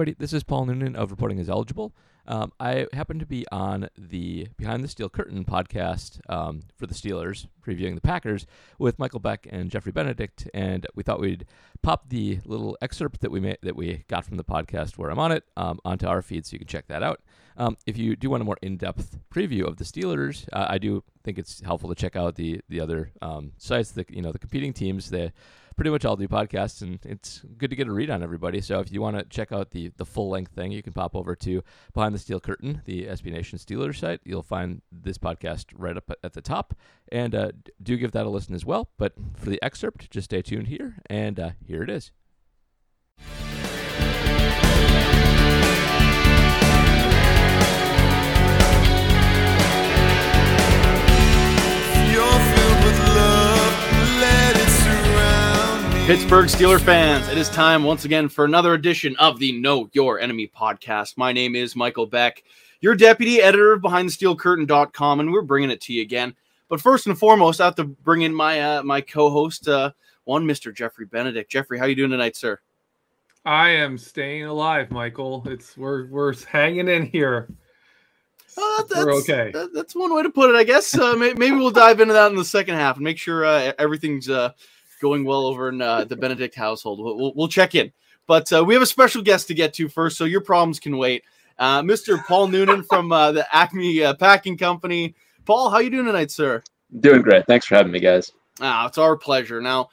Everybody, this is Paul Noonan of Reporting is Eligible. Um, I happen to be on the Behind the Steel Curtain podcast um, for the Steelers, previewing the Packers with Michael Beck and Geoffrey Benedict, and we thought we'd pop the little excerpt that we made that we got from the podcast where I'm on it um, onto our feed, so you can check that out. Um, if you do want a more in-depth preview of the Steelers, uh, I do think it's helpful to check out the the other um, sites, the you know the competing teams. They pretty much all do podcasts, and it's good to get a read on everybody. So if you want to check out the the full length thing, you can pop over to Behind the Steel Curtain, the SB Nation Steelers site. You'll find this podcast right up at the top, and uh, do give that a listen as well. But for the excerpt, just stay tuned here, and uh, here it is. Pittsburgh Steeler fans, it is time once again for another edition of the Know Your Enemy podcast. My name is Michael Beck, your deputy editor of BehindTheSteelCurtain.com, and we're bringing it to you again. But first and foremost, I have to bring in my uh, my co-host, uh, one Mr. Geoffrey Benedict. Geoffrey, how you doing tonight, sir? I am staying alive, Michael. It's we're we're hanging in here. Oh, that's, We're okay. that- that's one way to put it, I guess. Uh, may, maybe we'll dive into that in the second half and make sure uh, everything's uh, going well over in uh, the Benedict household. We'll, we'll, we'll check in. But uh, we have a special guest to get to first, so your problems can wait. Uh, Mr. Paul Noonan from uh, the Acme uh, Packing Company. Paul, how you doing tonight, sir? Doing great. Thanks for having me, guys. Ah, it's our pleasure. Now,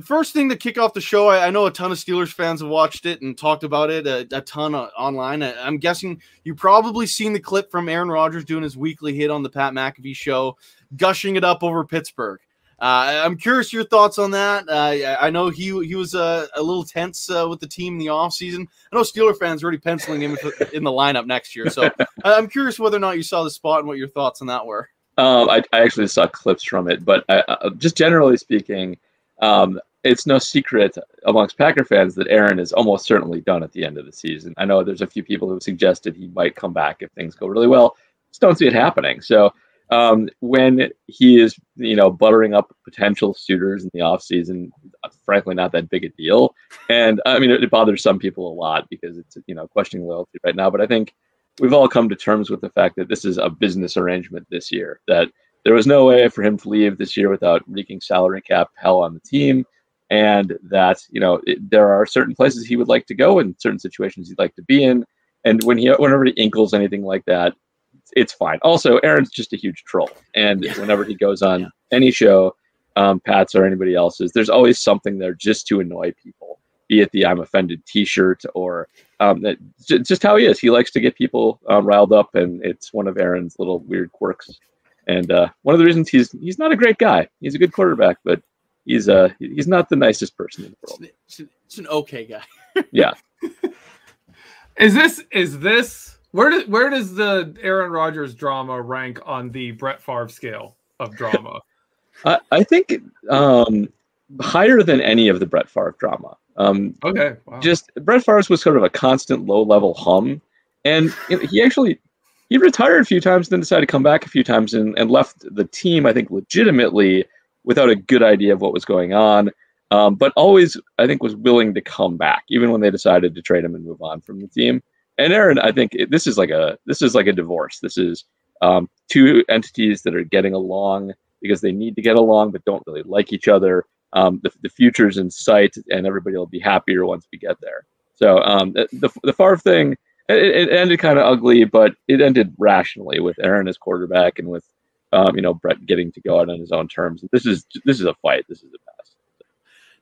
first thing to kick off the show, I, I know a ton of Steelers fans have watched it and talked about it a, a ton uh, online. I, I'm guessing you probably seen the clip from Aaron Rodgers doing his weekly hit on the Pat McAfee show, gushing it up over Pittsburgh. Uh, I'm curious your thoughts on that. Uh, I- I know he he was uh, a little tense uh, with the team in the offseason. I know Steeler fans are already penciling him in the lineup next year. So I'm curious whether or not you saw the spot and what your thoughts on that were. Um, I, I actually saw clips from it, but I, uh, just generally speaking, um, it's no secret amongst Packer fans that Aaron is almost certainly done at the end of the season. I know there's a few people who suggested he might come back if things go really well. Just don't see it happening. So um, when he is, you know, buttering up potential suitors in the offseason, frankly, not that big a deal. And I mean, it, it bothers some people a lot because it's, you know, questioning loyalty right now. But I think we've all come to terms with the fact that this is a business arrangement this year, that there was no way for him to leave this year without wreaking salary cap hell on the team. And that, you know, it, there are certain places he would like to go and certain situations he'd like to be in. And when he, whenever he inkles anything like that, it's fine. Also, Aaron's just a huge troll. And Yeah. whenever he goes on Yeah. any show, um, Pat's or anybody else's, there's always something there just to annoy people, be it the I'm offended t shirt or um, that, just how he is. He likes to get people uh, riled up, and it's one of Aaron's little weird quirks. And uh, one of the reasons he's he's not a great guy. He's a good quarterback, but he's uh he's not the nicest person in the world. it's, it's an okay guy. Yeah. Is this is this where does where does the Aaron Rodgers drama rank on the Brett Favre scale of drama? I, I think um, higher than any of the Brett Favre drama. Um, Okay, wow. just Brett Favre was sort of a constant low level hum, and he actually he retired a few times, then decided to come back a few times, and, and left the team. I think legitimately without a good idea of what was going on, um, but always I think was willing to come back, even when they decided to trade him and move on from the team. And Aaron, I think it, this is like a this is like a divorce. This is um, two entities that are getting along because they need to get along, but don't really like each other. Um, the, the future's in sight, and everybody will be happier once we get there. So um, the the, the Favre thing, it, it ended kind of ugly, but it ended rationally with Aaron as quarterback and with um, you know Brett getting to go out on his own terms. This is this is a fight. This is a mess.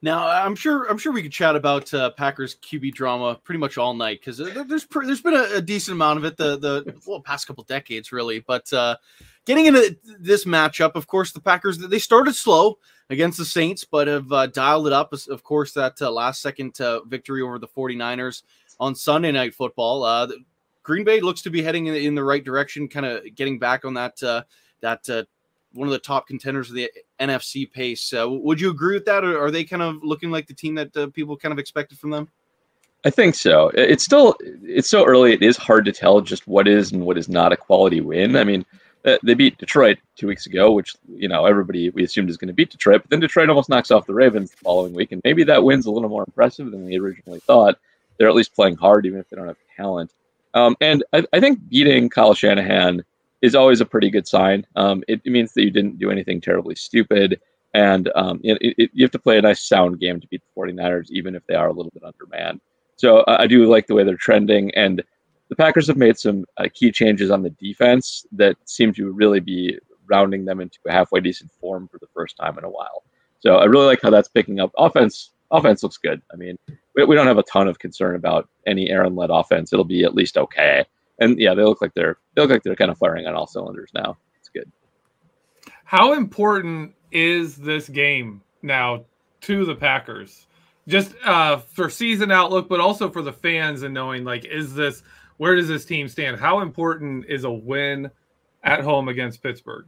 Now, I'm sure I'm sure we could chat about uh, Packers QB drama pretty much all night because there's there's been a, a, decent amount of it the the well, past couple decades really. But uh, getting into this matchup, of course, the Packers they started slow against the Saints, but have uh, dialed it up. Of course, that uh, last second uh, victory over the 49ers on Sunday Night Football. Uh, Green Bay looks to be heading in, in the right direction, kind of getting back on that that one of the top contenders of the NFC pace. Uh, would you agree with that, or are they kind of looking like the team that uh, people kind of expected from them? I think so. It's still it's so early. It is hard to tell just what is and what is not a quality win. I mean, uh, they beat Detroit two weeks ago, which you know everybody we assumed is going to beat Detroit. But then Detroit almost knocks off the Ravens the following week, and maybe that win's a little more impressive than we originally thought. They're at least playing hard, even if they don't have talent. Um, and I, I think beating Kyle Shanahan is always a pretty good sign. Um, it, it, means that you didn't do anything terribly stupid. And um, it, it, you have to play a nice sound game to beat the 49ers, even if they are a little bit undermanned. So I do like the way they're trending. And the Packers have made some uh, key changes on the defense that seem to really be rounding them into a halfway decent form for the first time in a while. So I really like how that's picking up. Offense, offense looks good. I mean, we, we don't have a ton of concern about any Aaron-led offense. It'll be at least okay and yeah, they look like they're they look like they're kind of firing on all cylinders now. It's good. How important is this game now to the Packers? Just uh, for season outlook, but also for the fans and knowing like, is this where does this team stand? How important is a win at home against Pittsburgh?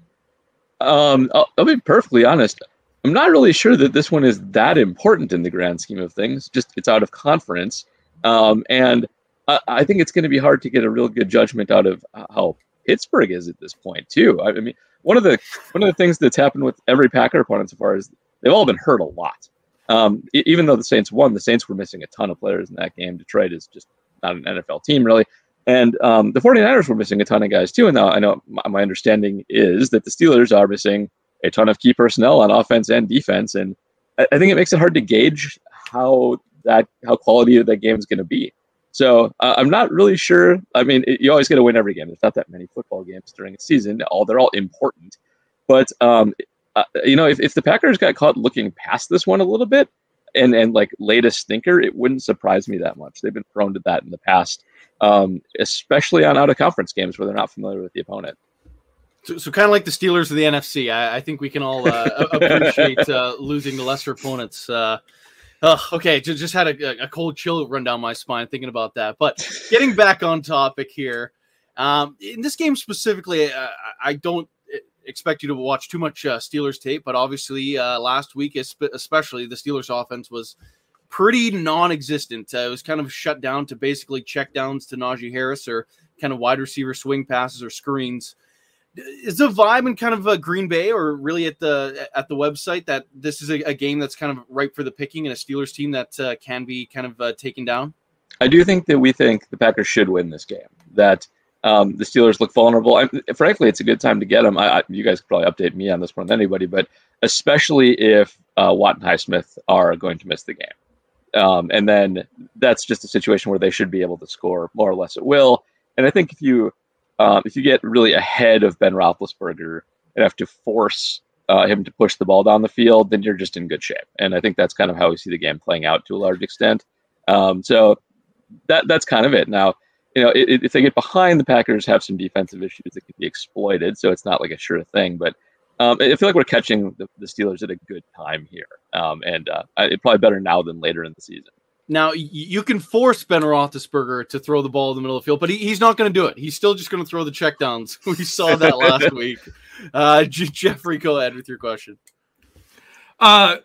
Um, I'll, I'll be perfectly honest. I'm not really sure that this one is that important in the grand scheme of things. Just it's out of conference, um, and I, I think it's going to be hard to get a real good judgment out of how Pittsburgh is at this point too. I mean, one of the one of the things that's happened with every Packer opponent so far is they've all been hurt a lot. Um, even though the Saints won, the Saints were missing a ton of players in that game. Detroit is just not an NFL team really. And um, the 49ers were missing a ton of guys too. And now I know my, my, understanding is that the Steelers are missing a ton of key personnel on offense and defense. And I, think it makes it hard to gauge how that how quality that game is going to be. So uh, I'm not really sure. I mean, it, you always get to win every game. There's not that many football games during a season. All they're all important. But um, uh, you know, if, if the Packers got caught looking past this one a little bit and and like latest stinker, it wouldn't surprise me that much. They've been prone to that in the past, um, especially on out of conference games where they're not familiar with the opponent. So, so kind of like the Steelers of the NFC, I, I think we can all uh, appreciate uh, losing to lesser opponents. Uh, okay. Just, just had a, a, cold chill run down my spine thinking about that. But getting back on topic here, um, in this game specifically, uh, I don't expect you to watch too much uh, Steelers tape, but obviously uh, last week, especially the Steelers offense was pretty non-existent. Uh, it was kind of shut down to basically checkdowns to Najee Harris or kind of wide receiver swing passes or screens is the vibe in kind of a Green Bay or really at the at the website that this is a, a game that's kind of ripe for the picking and a Steelers team that uh, can be kind of uh, taken down? I do think that we think the Packers should win this game. That um, the Steelers look vulnerable. I, frankly, it's a good time to get them. I, I, you guys could probably update me on this more than anybody, but especially if uh, Watt and Highsmith are going to miss the game. Um, and then that's just a situation where they should be able to score more or less at will. And I think if you um, if you get really ahead of Ben Roethlisberger and have to force uh, him to push the ball down the field, then you're just in good shape. And I think that's kind of how we see the game playing out to a large extent. Um, so that that's kind of it. Now, you know, it, if they get behind, the Packers have some defensive issues that can be exploited. So it's not like a sure thing. But um, I feel like we're catching the, the Steelers at a good time here, um, and uh, it's probably better now than later in the season. Now you can force Ben Roethlisberger to throw the ball in the middle of the field, but he, he's not going to do it. He's still just going to throw the checkdowns. We saw that last week. Uh, Geoffrey, go ahead with your question. Uh,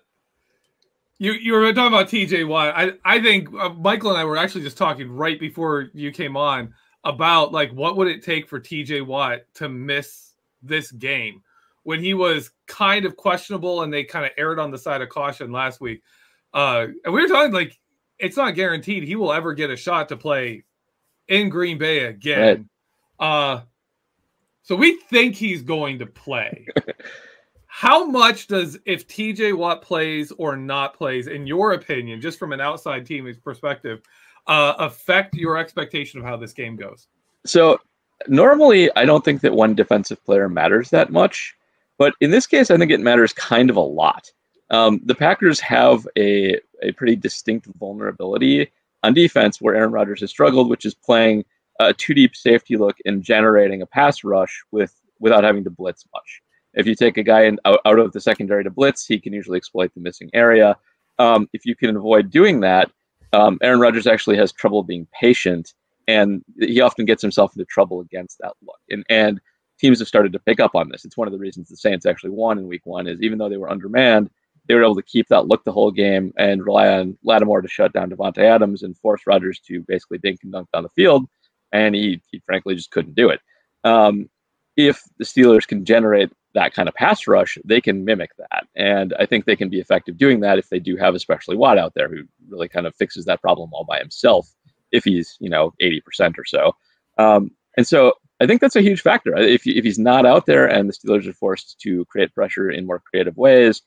you you were talking about T.J. Watt. I I think uh, Michael and I were actually just talking right before you came on about like what would it take for T.J. Watt to miss this game when he was kind of questionable and they kind of erred on the side of caution last week. Uh, and we were talking like it's not guaranteed he will ever get a shot to play in Green Bay again. Right. Uh, so we think he's going to play. How much does if TJ Watt plays or not plays, in your opinion, just from an outside team's perspective, uh, affect your expectation of how this game goes? So normally, I don't think that one defensive player matters that much, but in this case, I think it matters kind of a lot. Um, the Packers have a, a pretty distinct vulnerability on defense where Aaron Rodgers has struggled, which is playing a two deep safety look and generating a pass rush with without having to blitz much. If you take a guy in, out, out of the secondary to blitz, he can usually exploit the missing area. Um, if you can avoid doing that, um, Aaron Rodgers actually has trouble being patient, and he often gets himself into trouble against that look. And and teams have started to pick up on this. It's one of the reasons the Saints actually won in Week One is even though they were undermanned, they were able to keep that look the whole game and rely on Lattimore to shut down Davante Adams and force Rodgers to basically dink and dunk down the field, and he, he frankly just couldn't do it. Um, if the Steelers can generate that kind of pass rush, they can mimic that, and I think they can be effective doing that if they do have especially Watt out there who really kind of fixes that problem all by himself if he's you know 80% or so. Um, and so I think that's a huge factor. If, if he's not out there and the Steelers are forced to create pressure in more creative ways,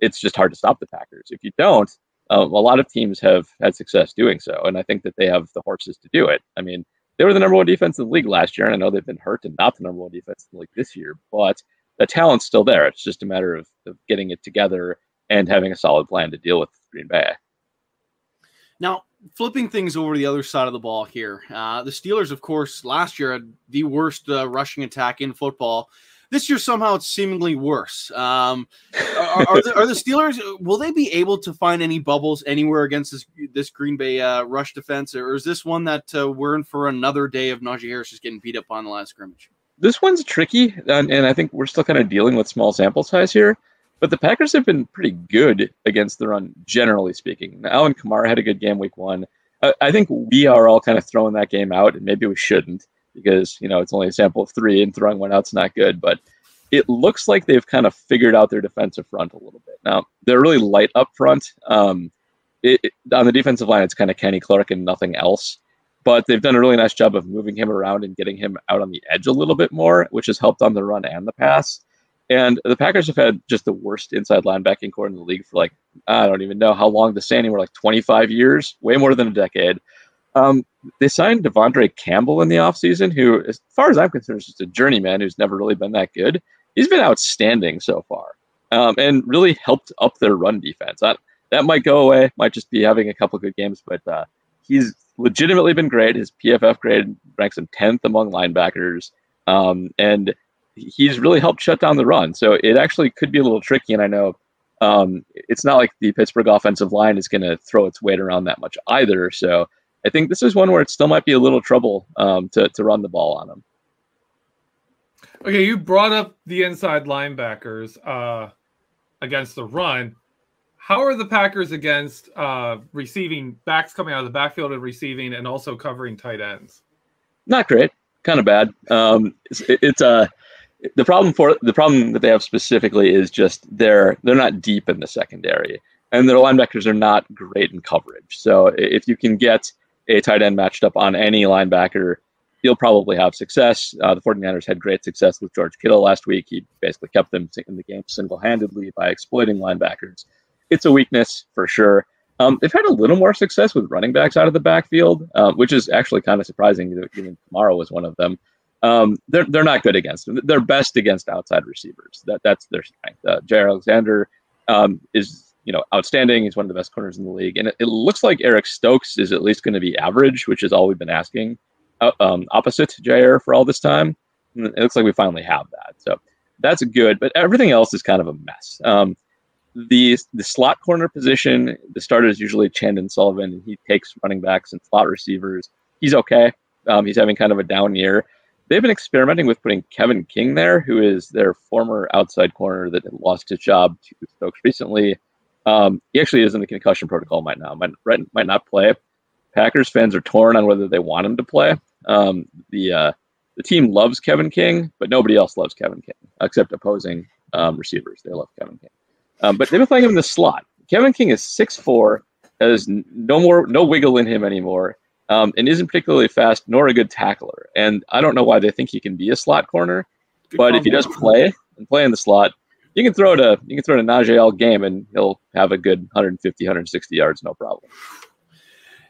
it's just hard to stop the Packers. If you don't, um, a lot of teams have had success doing so, and I think that they have the horses to do it. I mean, they were the number one defense in the league last year, and I know they've been hurt and not the number one defense in the league this year, but the talent's still there. It's just a matter of, of getting it together and having a solid plan to deal with Green Bay. Now, flipping things over to the other side of the ball here, uh, the Steelers, of course, last year had the worst uh, rushing attack in football. This year, somehow, it's seemingly worse. Um, are, are, the, are, the, Steelers? Will they be able to find any bubbles anywhere against this this Green Bay uh, rush defense, or is this one that uh, we're in for another day of Najee Harris just getting beat up on the last scrimmage? This one's tricky, and, and I think we're still kind of dealing with small sample size here. But the Packers have been pretty good against the run, generally speaking. Now, Alvin Kamara had a good game week one. I, I think we are all kind of throwing that game out, and maybe we shouldn't because you know it's only a sample of three, and throwing one out's not good. But it looks like they've kind of figured out their defensive front a little bit. Now they're really light up front. Um, it, it, on the defensive line, it's kind of Kenny Clark and nothing else. But they've done a really nice job of moving him around and getting him out on the edge a little bit more, which has helped on the run and the pass. And the Packers have had just the worst inside linebacking core in the league for like, I don't even know how long the standing were like 25 years, way more than a decade. Um, they signed De'Vondre Campbell in the offseason, who, as far as I'm concerned, is just a journeyman who's never really been that good. He's been outstanding so far um, and really helped up their run defense. That, that might go away, might just be having a couple good games, but uh, he's legitimately been great. His PFF grade ranks him 10th among linebackers. Um, and he's really helped shut down the run. So it actually could be a little tricky. And I know um, it's not like the Pittsburgh offensive line is going to throw its weight around that much either. So I think this is one where it still might be a little trouble um, to, to run the ball on them. Okay, you brought up the inside linebackers uh, against the run. How are the Packers against uh, receiving backs coming out of the backfield and receiving and also covering tight ends? Not great, kind of bad. Um, it's, it's a uh, the problem for the problem that they have specifically is just they're they're not deep in the secondary, and their linebackers are not great in coverage. So if you can get a tight end matched up on any linebacker, you'll probably have success. Uh, the 49ers had great success with George Kittle last week. He basically kept them in the game single handedly by exploiting linebackers. It's a weakness for sure. Um, they've had a little more success with running backs out of the backfield, uh, which is actually kind of surprising. Even Kamara was one of them. Um, they're they're not good against them. They're best against outside receivers. That that's their strength. Uh, Jaire Alexander um, is you know outstanding. He's one of the best corners in the league, and it, it looks like Eric Stokes is at least going to be average, which is all we've been asking. Uh, um, opposite Jaire for all this time, it looks like we finally have that. So that's good, but everything else is kind of a mess. Um, the the slot corner position, the starter is usually Chandon Sullivan, and he takes running backs and slot receivers. He's okay. Um, he's having kind of a down year they've been experimenting with putting Kevin King there, who is their former outside corner that lost his job to Stokes recently. Um, he actually is in the concussion protocol right now, might, might not play. Packers fans are torn on whether they want him to play. Um, the uh, the team loves Kevin King, but nobody else loves Kevin King except opposing um, receivers. They love Kevin King, um, but they've been playing him in the slot. Kevin King is six four, has no more no wiggle in him anymore um, and isn't particularly fast nor a good tackler. And I don't know why they think he can be a slot corner, good but if he does play and play in the slot, you can throw it a you can throw it a Najee all game and he'll have a good 150, 160 yards, no problem.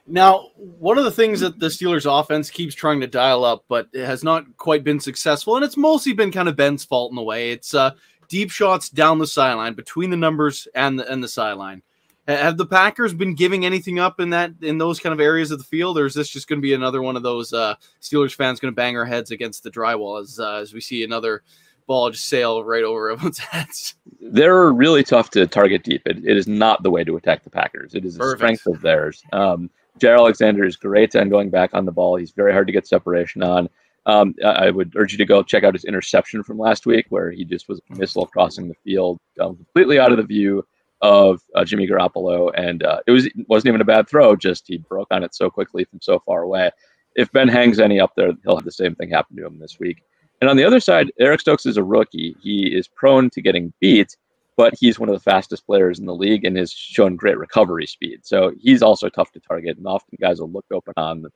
Now, one of the things that the Steelers offense keeps trying to dial up, but it has not quite been successful, and it's mostly been kind of Ben's fault in a way. It's uh, deep shots down the sideline between the numbers and the and the sideline. Have the Packers been giving anything up in that in those kind of areas of the field, or is this just going to be another one of those uh, Steelers fans going to bang our heads against the drywall as uh, as we see another ball just sail right over everyone's heads? They're really tough to target deep. It, it is not the way to attack the Packers. It is a strength of theirs. Um, Jaire Alexander is great and going back on the ball. He's very hard to get separation on. Um, I would urge you to go check out his interception from last week, where he just was a missile crossing the field, um, completely out of the view of uh, Jimmy Garoppolo, and uh, it was wasn't even a bad throw. Just he broke on it so quickly from so far away. If Ben hangs any up there, he'll have the same thing happen to him this week. And on the other side, Eric Stokes is a rookie. He is prone to getting beat, but he's one of the fastest players in the league and has shown great recovery speed. So he's also tough to target, and often guys will look open on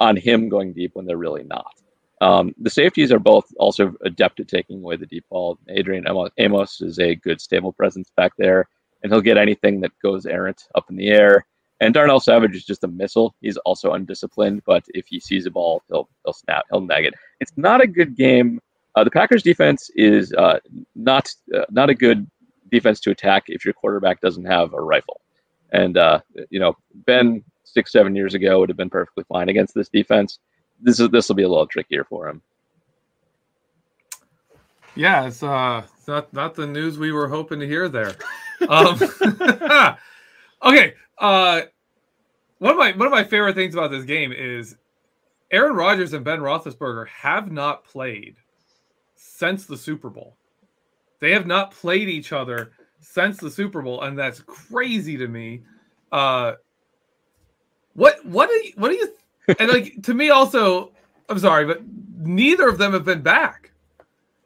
on him going deep when they're really not. Um, the safeties are both also adept at taking away the deep ball. Adrian Amos- Amos is a good stable presence back there, and he'll get anything that goes errant up in the air. And Darnell Savage is just a missile. He's also undisciplined, but if he sees a ball, he'll he'll snap, he'll nag it. It's not a good game. Uh, the Packers defense is uh, not uh, not a good defense to attack if your quarterback doesn't have a rifle. And uh, you know, Ben six seven years ago would have been perfectly fine against this defense. This is this will be a little trickier for him. Yeah, it's uh not not the news we were hoping to hear there. Um, okay, uh, one of my one of my favorite things about this game is Aaron Rodgers and Ben Roethlisberger have not played since the Super Bowl. They have not played each other since the Super Bowl, and that's crazy to me. Uh, what what do you, what do you and like to me also? I'm sorry, but neither of them have been back.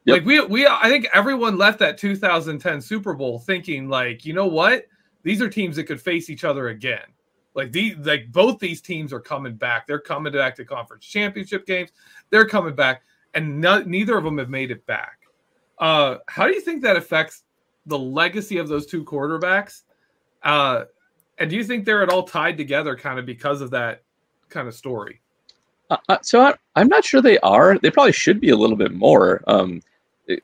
Yep. Like we we I think everyone left that 2010 Super Bowl thinking like, you know what? These are teams that could face each other again. Like these like both these teams are coming back. They're coming back to conference championship games. They're coming back and no, neither of them have made it back. Uh how do you think that affects the legacy of those two quarterbacks? Uh and do you think they're at all tied together kind of because of that kind of story? Uh, uh, so I, I'm not sure they are. They probably should be a little bit more. Um, it-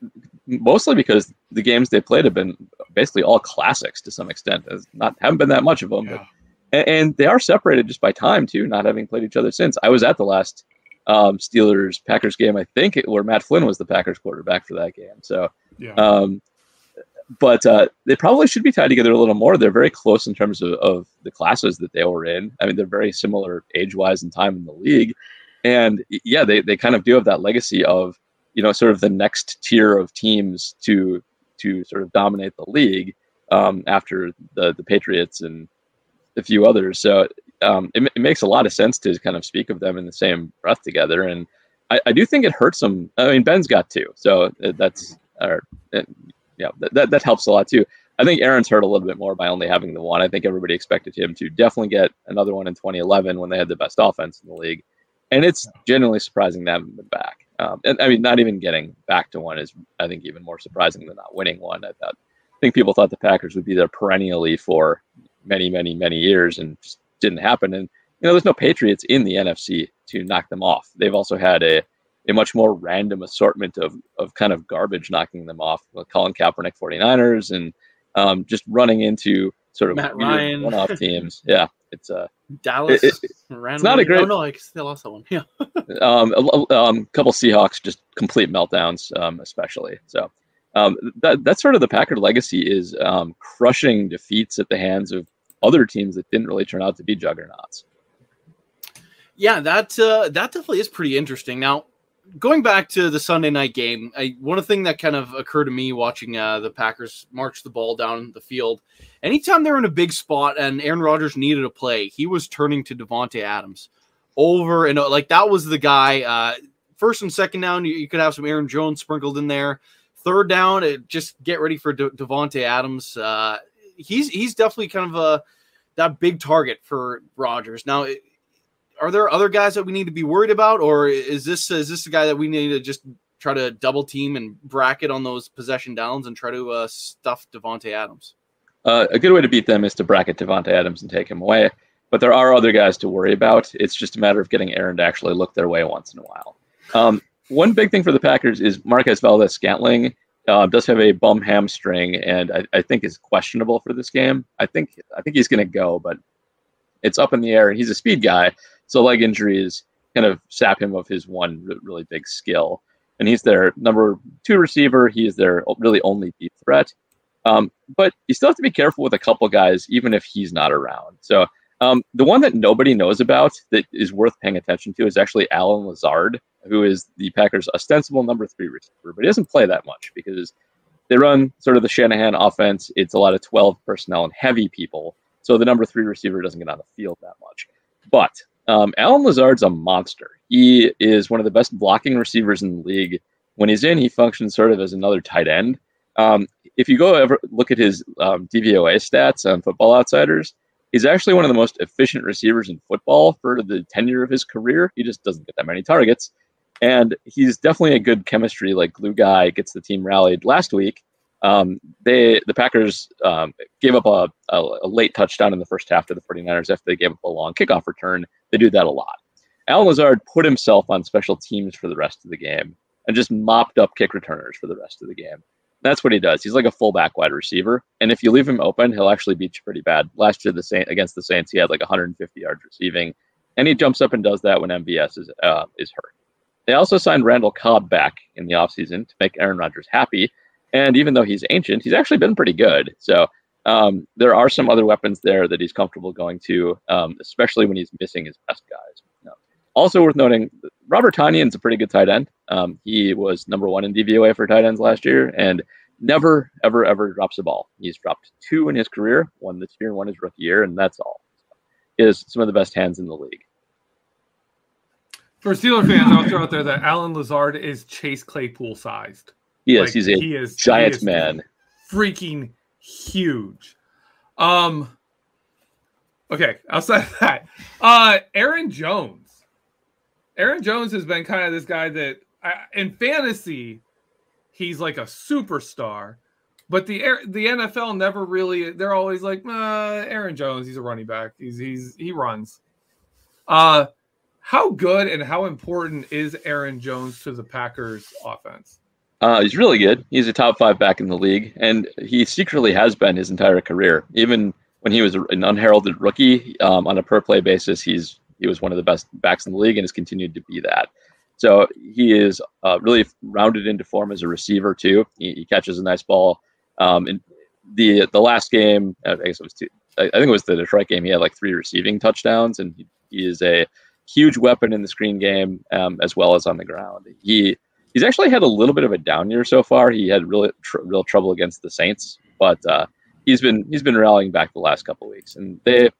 mostly because the games they played have been basically all classics to some extent. There's not haven't been that much of them, but and, and they are separated just by time too, not having played each other since. I was at the last um, Steelers Packers game, I think, it, where Matt Flynn was the Packers quarterback for that game. So, Yeah. um, but uh, they probably should be tied together a little more. They're very close in terms of, of the classes that they were in. I mean, they're very similar age wise and time in the league. And yeah, they, they kind of do have that legacy of, you know, sort of the next tier of teams to to sort of dominate the league um, after the the Patriots and a few others. So um, it, it makes a lot of sense to kind of speak of them in the same breath together. And I, I do think it hurts them. I mean, Ben's got two, so that's or, uh, yeah, that, that helps a lot too. I think Aaron's hurt a little bit more by only having the one. I think everybody expected him to definitely get another one in 2011 when they had the best offense in the league, and it's genuinely surprising they haven't been back. Um, and I mean, not even getting back to one is, I think, even more surprising than not winning one. I thought, I think people thought the Packers would be there perennially for many, many, many years, and just didn't happen. And you know, there's no Patriots in the NFC to knock them off. They've also had a a much more random assortment of of kind of garbage knocking them off. Colin Kaepernick 49ers and um, just running into sort of Matt Ryan. one-off teams. Yeah, it's uh, Dallas. It- it- randomly- not a great- Oh no, I they lost that one. Yeah. um, a, um, couple Seahawks just complete meltdowns, um, especially. So um, that that's sort of the Packer legacy is um, crushing defeats at the hands of other teams that didn't really turn out to be juggernauts. Yeah, that uh, that definitely is pretty interesting. Now, going back to the Sunday night game, I, one thing that kind of occurred to me watching uh, the Packers march the ball down the field, anytime they're in a big spot and Aaron Rodgers needed a play, he was turning to Davante Adams over and like that was the guy. Uh, first and second down, you, you could have some Aaron Jones sprinkled in there. Third down, it, just get ready for De- Davante Adams. Uh, he's he's definitely kind of a that big target for Rodgers. Now, it, are there other guys that we need to be worried about, or is this is this a guy that we need to just try to double team and bracket on those possession downs and try to uh, stuff Davante Adams? Uh, a good way to beat them is to bracket Davante Adams and take him away. But there are other guys to worry about. It's just a matter of getting Aaron to actually look their way once in a while. Um, one big thing for the Packers is Marquez Valdes Scantling uh, does have a bum hamstring, and I, I think is questionable for this game. I think I think he's going to go, but it's up in the air. And he's a speed guy, so leg injuries kind of sap him of his one really big skill. And he's their number two receiver. He is their really only deep threat. Um, but you still have to be careful with a couple guys, even if he's not around. So um, the one that nobody knows about that is worth paying attention to is actually Allen Lazard, who is the Packers' ostensible number three receiver, but he doesn't play that much because they run sort of the Shanahan offense. It's a lot of 12 personnel and heavy people. So the number three receiver doesn't get on the field that much. But um, Allen Lazard's a monster. He is one of the best blocking receivers in the league. When he's in, he functions sort of as another tight end. Um, if you go ever look at his um, DVOA stats on Football Outsiders, he's actually one of the most efficient receivers in football for the tenure of his career. He just doesn't get that many targets. And he's definitely a good chemistry, like glue guy, gets the team rallied. Last week, um, they the Packers um, gave up a, a, a, late touchdown in the first half to the 49ers after they gave up a long kickoff return. They do that a lot. Allen Lazard put himself on special teams for the rest of the game and just mopped up kick returners for the rest of the game. That's what he does. He's like a fullback wide receiver, and if you leave him open, he'll actually beat you pretty bad. Last year, the Saint against the Saints, he had like 150 yards receiving, and he jumps up and does that when MVS is uh, is hurt. They also signed Randall Cobb back in the offseason to make Aaron Rodgers happy, and even though he's ancient, he's actually been pretty good. So um, there are some other weapons there that he's comfortable going to, um, especially when he's missing his best guys. Also worth noting, Robert Tonyan's a pretty good tight end. Um, he was number one in DVOA for tight ends last year, and never, ever, ever drops a ball. He's dropped two in his career, one this year and one his rookie year, and that's all. He has some of the best hands in the league. For Steeler fans, I'll throw out there that Allen Lazard is Chase Claypool sized. He is. Like, he's a he is, giant he is man. Freaking huge. Um. Okay, outside of that, uh, Aaron Jones. Aaron Jones has been kind of this guy that, uh, in fantasy, he's like a superstar, but the the NFL never really. They're always like, uh, Aaron Jones. He's a running back. He's he's he runs. Uh, how good and how important is Aaron Jones to the Packers offense? Uh, he's really good. He's a top five back in the league, and he secretly has been his entire career. Even when he was an unheralded rookie um, on a per play basis, he's he was one of the best backs in the league and has continued to be that. So he is uh, really rounded into form as a receiver too. He, he catches a nice ball. Um, in the the last game, I guess it was two. I think it was the Detroit game. He had like three receiving touchdowns, and he, he is a huge weapon in the screen game um, as well as on the ground. He he's actually had a little bit of a down year so far. He had really tr- real trouble against the Saints, but uh, he's been he's been rallying back the last couple weeks, and they.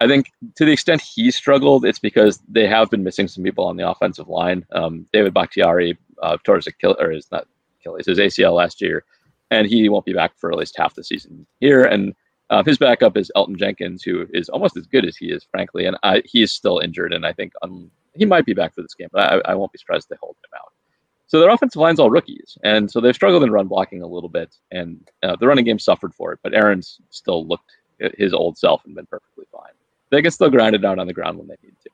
I think to the extent he struggled, it's because they have been missing some people on the offensive line. Um, David Bakhtiari uh, his Achilles, or his not Achilles, his ACL last year, and he won't be back for at least half the season here. And uh, his backup is Elgton Jenkins, who is almost as good as he is, frankly, and I, he is still injured, and I think um, he might be back for this game, but I, I won't be surprised if they hold him out. So their offensive line's all rookies, and so they've struggled in run blocking a little bit, and uh, the running game suffered for it. But Aaron's still looked his old self and been perfectly fine. They can still grind it out on the ground when they need to.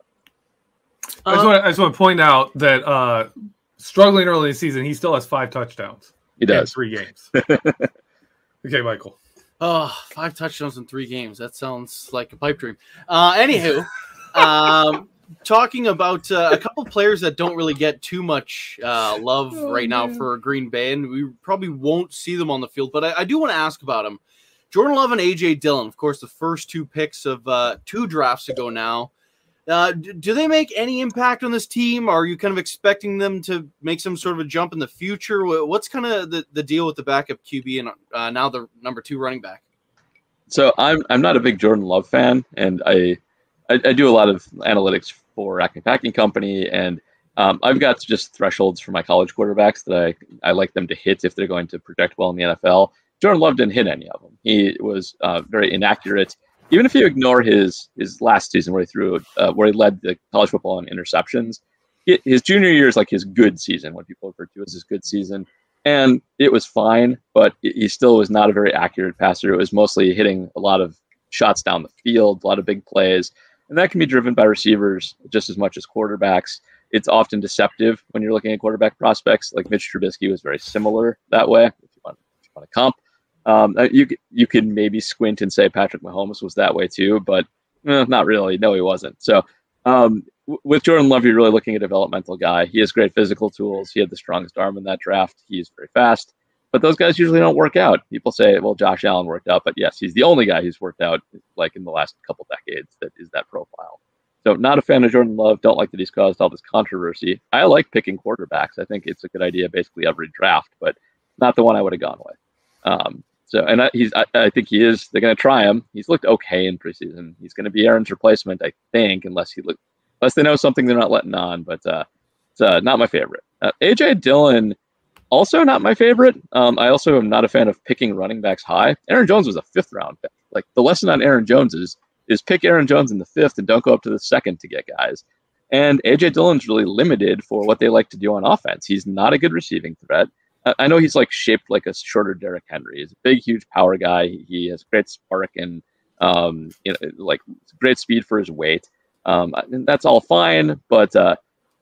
I just, want to, I just want to point out that uh, struggling early in the season, he still has five touchdowns. He does three games. okay, Michael. Oh, five touchdowns in three games. That sounds like a pipe dream. Uh, anywho, um, talking about uh, a couple players that don't really get too much uh, love oh, right man. now for Green Bay, and we probably won't see them on the field. But I, I do want to ask about them. Jordan Love and AJ Dillon, of course, the first two picks of uh, two drafts ago now. Uh, do they make any impact on this team? Are you kind of expecting them to make some sort of a jump in the future? What's kind of the, the deal with the backup QB and uh, now the number two running back? So I'm I'm not a big Jordan Love fan, and I I, I do a lot of analytics for Acme Packing Company, and um, I've got just thresholds for my college quarterbacks that I, I like them to hit if they're going to project well in the NFL. Jordan Love didn't hit any of them. He was uh, very inaccurate. Even if you ignore his his last season where he threw uh, where he led the college football in interceptions, his junior year is like his good season, what people refer to as his good season, and it was fine. But he still was not a very accurate passer. It was mostly hitting a lot of shots down the field, a lot of big plays and that can be driven by receivers just as much as quarterbacks. it's often deceptive when you're looking at quarterback prospects. Like Mitch Trubisky was very similar that way. If you want, if you want to comp, um, uh, you you could maybe squint and say Patrick Mahomes was that way too, but eh, not really. No, he wasn't. So um, with Jordan Love, you're really looking at a developmental guy. He has great physical tools. He had the strongest arm in that draft. He's very fast. But those guys usually don't work out. People say, well, Josh Allen worked out, but yes, he's the only guy who's worked out like in the last couple decades that is that profile. So not a fan of Jordan Love. Don't like that he's caused all this controversy. I like picking quarterbacks. I think it's a good idea basically every draft, but not the one I would have gone with. Um, so and I, he's I, I, think he is. They're going to try him. He's looked okay in preseason. He's going to be Aaron's replacement, I think, unless he look unless they know something they're not letting on. But uh, it's uh, not my favorite. Uh, AJ Dillon also not my favorite. Um, I also am not a fan of picking running backs high. Aaron Jones was a fifth round pick. Like the lesson on Aaron Jones is is pick Aaron Jones in the fifth and don't go up to the second to get guys. And AJ Dillon's really limited for what they like to do on offense. He's not a good receiving threat. I know he's like shaped like a shorter Derrick Henry. He's a big, huge power guy. He has great spark and um, you know, like great speed for his weight. Um, that's all fine, but uh,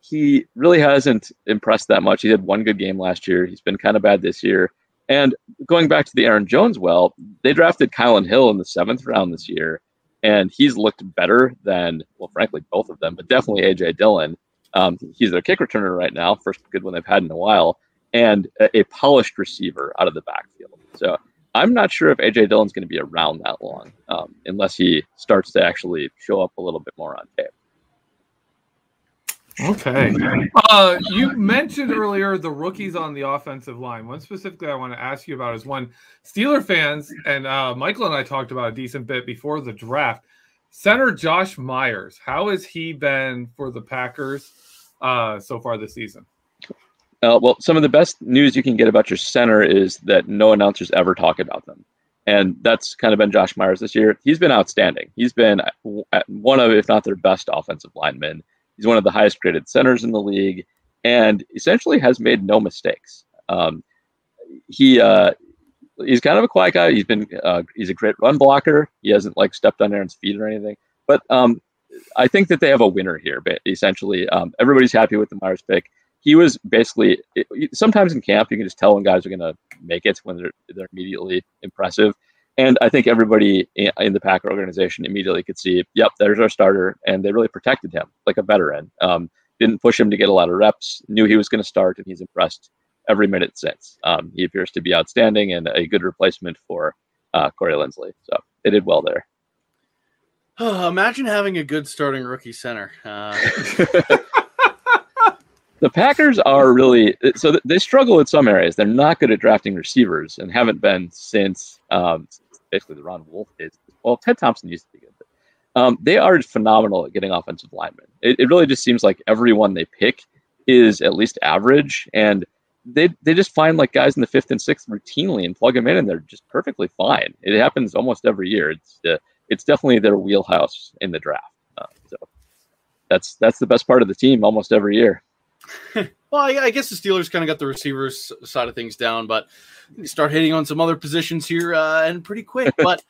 he really hasn't impressed that much. He had one good game last year. He's been kind of bad this year. And going back to the Aaron Jones well, they drafted Kylin Hill in the seventh round this year, and he's looked better than, well, frankly, both of them, but definitely AJ Dillon. Um, he's their kick returner right now, first good one they've had in a while, and a, a polished receiver out of the backfield. So I'm not sure if AJ Dillon's going to be around that long um, unless he starts to actually show up a little bit more on tape. Okay. Uh, you mentioned earlier the rookies on the offensive line. One specifically I want to ask you about is one Steeler fans, and uh, Michael and I talked about a decent bit before the draft. Center Josh Myers, how has he been for the Packers uh, so far this season? Uh, well, some of the best news you can get about your center is that no announcers ever talk about them. And that's kind of been Josh Myers this year. He's been outstanding. He's been one of, if not their best offensive linemen He's one of the highest graded centers in the league, and essentially has made no mistakes. Um, he uh, he's kind of a quiet guy. He's been uh, he's a great run blocker. He hasn't like stepped on Aaron's feet or anything. But um, I think that they have a winner here. But essentially, um, everybody's happy with the Myers pick. He was basically sometimes in camp you can just tell when guys are going to make it when they're they're immediately impressive. And I think everybody in the Packer organization immediately could see, yep, there's our starter, and they really protected him like a veteran. Um, didn't push him to get a lot of reps. Knew he was going to start, and he's impressed every minute since. Um, he appears to be outstanding and a good replacement for uh, Corey Linsley. So they did well there. Oh, imagine having a good starting rookie center. Uh... the Packers are really so they struggle in some areas. They're not good at drafting receivers and haven't been since um, basically the Ron Wolf is. Well, Ted Thompson used to be good, but um, they are phenomenal at getting offensive linemen. It, it really just seems like everyone they pick is at least average, and they they just find like guys in the fifth and sixth routinely and plug them in, and they're just perfectly fine. It happens almost every year. It's uh, it's definitely their wheelhouse in the draft. Uh, so that's that's the best part of the team almost every year. well, I, I, guess the Steelers kind of got the receivers side of things down, but start hitting on some other positions here uh, and pretty quick. But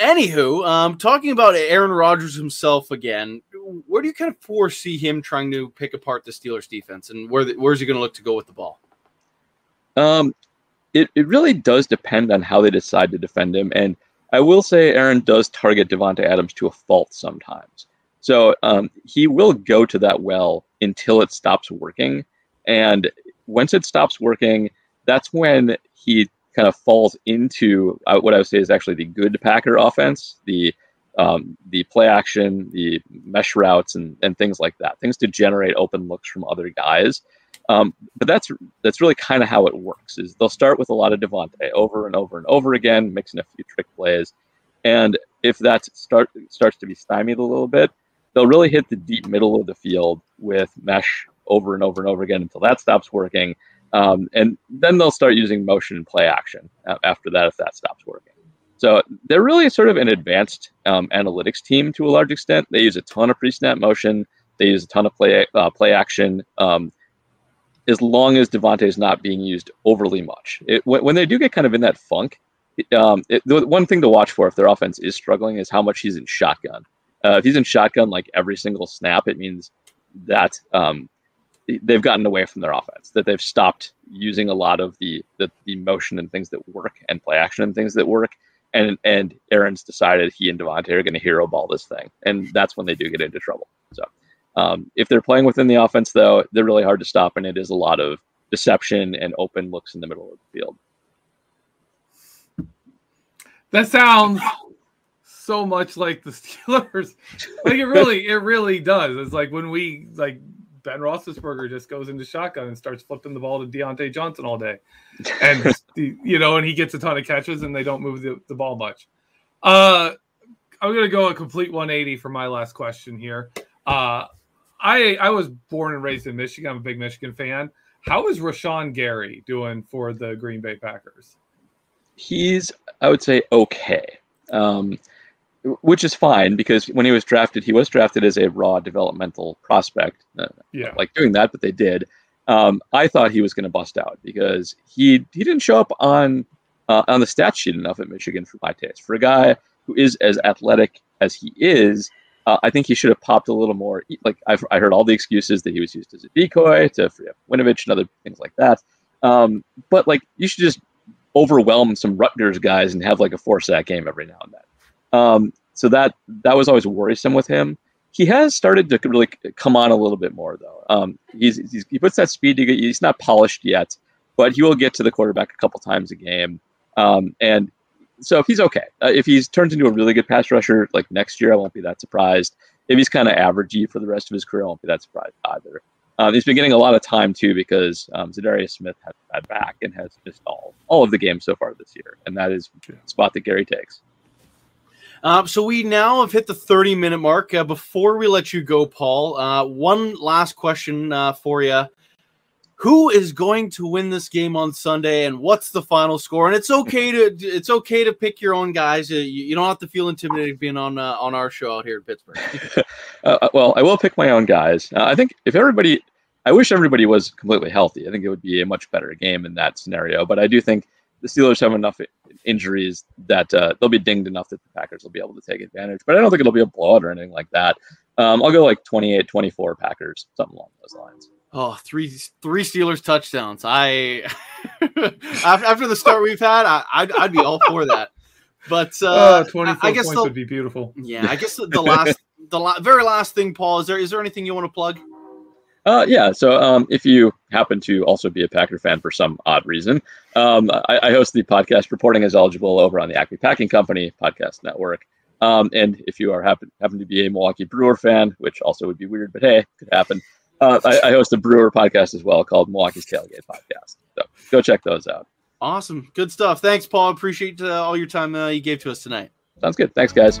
anywho, um, talking about Aaron Rodgers himself again, where do you kind of foresee him trying to pick apart the Steelers defense, and where the, where's he going to look to go with the ball? Um, it it really does depend on how they decide to defend him, and I will say Aaron does target Davante Adams to a fault sometimes. So um, he will go to that well until it stops working. And once it stops working, that's when he kind of falls into uh, what I would say is actually the good Packer offense, the um, the play action, the mesh routes, and, and things like that, things to generate open looks from other guys. Um, but that's that's really kind of how it works. Is they'll start with a lot of Davante over and over and over again, mixing a few trick plays, and if that start starts to be stymied a little bit, they'll really hit the deep middle of the field with mesh over and over and over again until that stops working. Um, and then they'll start using motion and play action after that if that stops working. So they're really sort of an advanced um, analytics team to a large extent. They use a ton of pre-snap motion. They use a ton of play uh, play action. Um, as long as Davante is not being used overly much, it, when, when, they do get kind of in that funk, um, it, the one thing to watch for if their offense is struggling is how much he's in shotgun. Uh, if he's in shotgun like every single snap, it means that um, they've gotten away from their offense. That they've stopped using a lot of the the, the motion and things that work and play action and things that work. And and Aaron's decided he and Davante are going to hero ball this thing, and that's when they do get into trouble. So um, if they're playing within the offense, though, they're really hard to stop, and it is a lot of deception and open looks in the middle of the field. That sounds so much like the Steelers. like it really, it really does. It's like when we like Ben Roethlisberger just goes into shotgun and starts flipping the ball to Diontae Johnson all day, and you know, and he gets a ton of catches, and they don't move the, the ball much. Uh, I'm gonna go a complete 180 for my last question here. Uh, I I was born and raised in Michigan. I'm a big Michigan fan. How is Rashan Gary doing for the Green Bay Packers? He's, I would say, okay. Um, which is fine because when he was drafted, he was drafted as a raw developmental prospect. Uh, yeah, like doing that, but they did. Um, I thought he was going to bust out because he he didn't show up on uh, on the stat sheet enough at Michigan for my taste. For a guy who is as athletic as he is, uh, I think he should have popped a little more. Like I've I heard all the excuses that he was used as a decoy to free up Winovich and other things like that. Um, but like you should just overwhelm some Rutgers guys and have like a four sack game every now and then. Um, so that that was always worrisome with him. He has started to really come on a little bit more though. Um, he's, he's, he puts that speed to get. He's not polished yet, but he will get to the quarterback a couple times a game. Um, and so if he's okay, uh, if he's turns into a really good pass rusher like next year, I won't be that surprised. If he's kind of averagey for the rest of his career, I won't be that surprised either. Um, he's been getting a lot of time too because um, Za'Darius Smith has bad back and has missed all all of the games so far this year, and that is the spot that Gary takes. Uh, so we now have hit the 30 minute mark. Uh, before we let you go, Paul, uh, one last question uh, for you. Who is going to win this game on Sunday, and what's the final score? And it's okay to it's okay to pick your own guys. Uh, you, you don't have to feel intimidated being on uh, on our show out here in Pittsburgh. well, I will pick my own guys. I think if everybody, I wish everybody was completely healthy. I think it would be a much better game in that scenario. But I do think the Steelers have enough injuries that uh, they'll be dinged enough that the Packers will be able to take advantage. But I don't think it'll be a blowout or anything like that. Um, I'll go like 28 24 Packers, something along those lines. Oh, three three Steelers touchdowns. I after the start we've had, I, I'd, I'd be all for that. But uh, oh, 24 I, I guess points the, would be beautiful. Yeah, I guess the, the last the la- very last thing, Paul, is there is there anything you want to plug? Uh, yeah. So um, if you happen to also be a Packer fan for some odd reason, um, I, I, host the podcast Reporting as Eligible over on the Acme Packing Company podcast network. Um, and if you are happen happen to be a Milwaukee Brewer fan, which also would be weird, but hey, could happen. Uh, I, I, host a Brewer podcast as well called Milwaukee's Tailgate Podcast. So go check those out. Awesome, good stuff. Thanks, Paul. Appreciate uh, all your time uh, you gave to us tonight. Sounds good. Thanks, guys.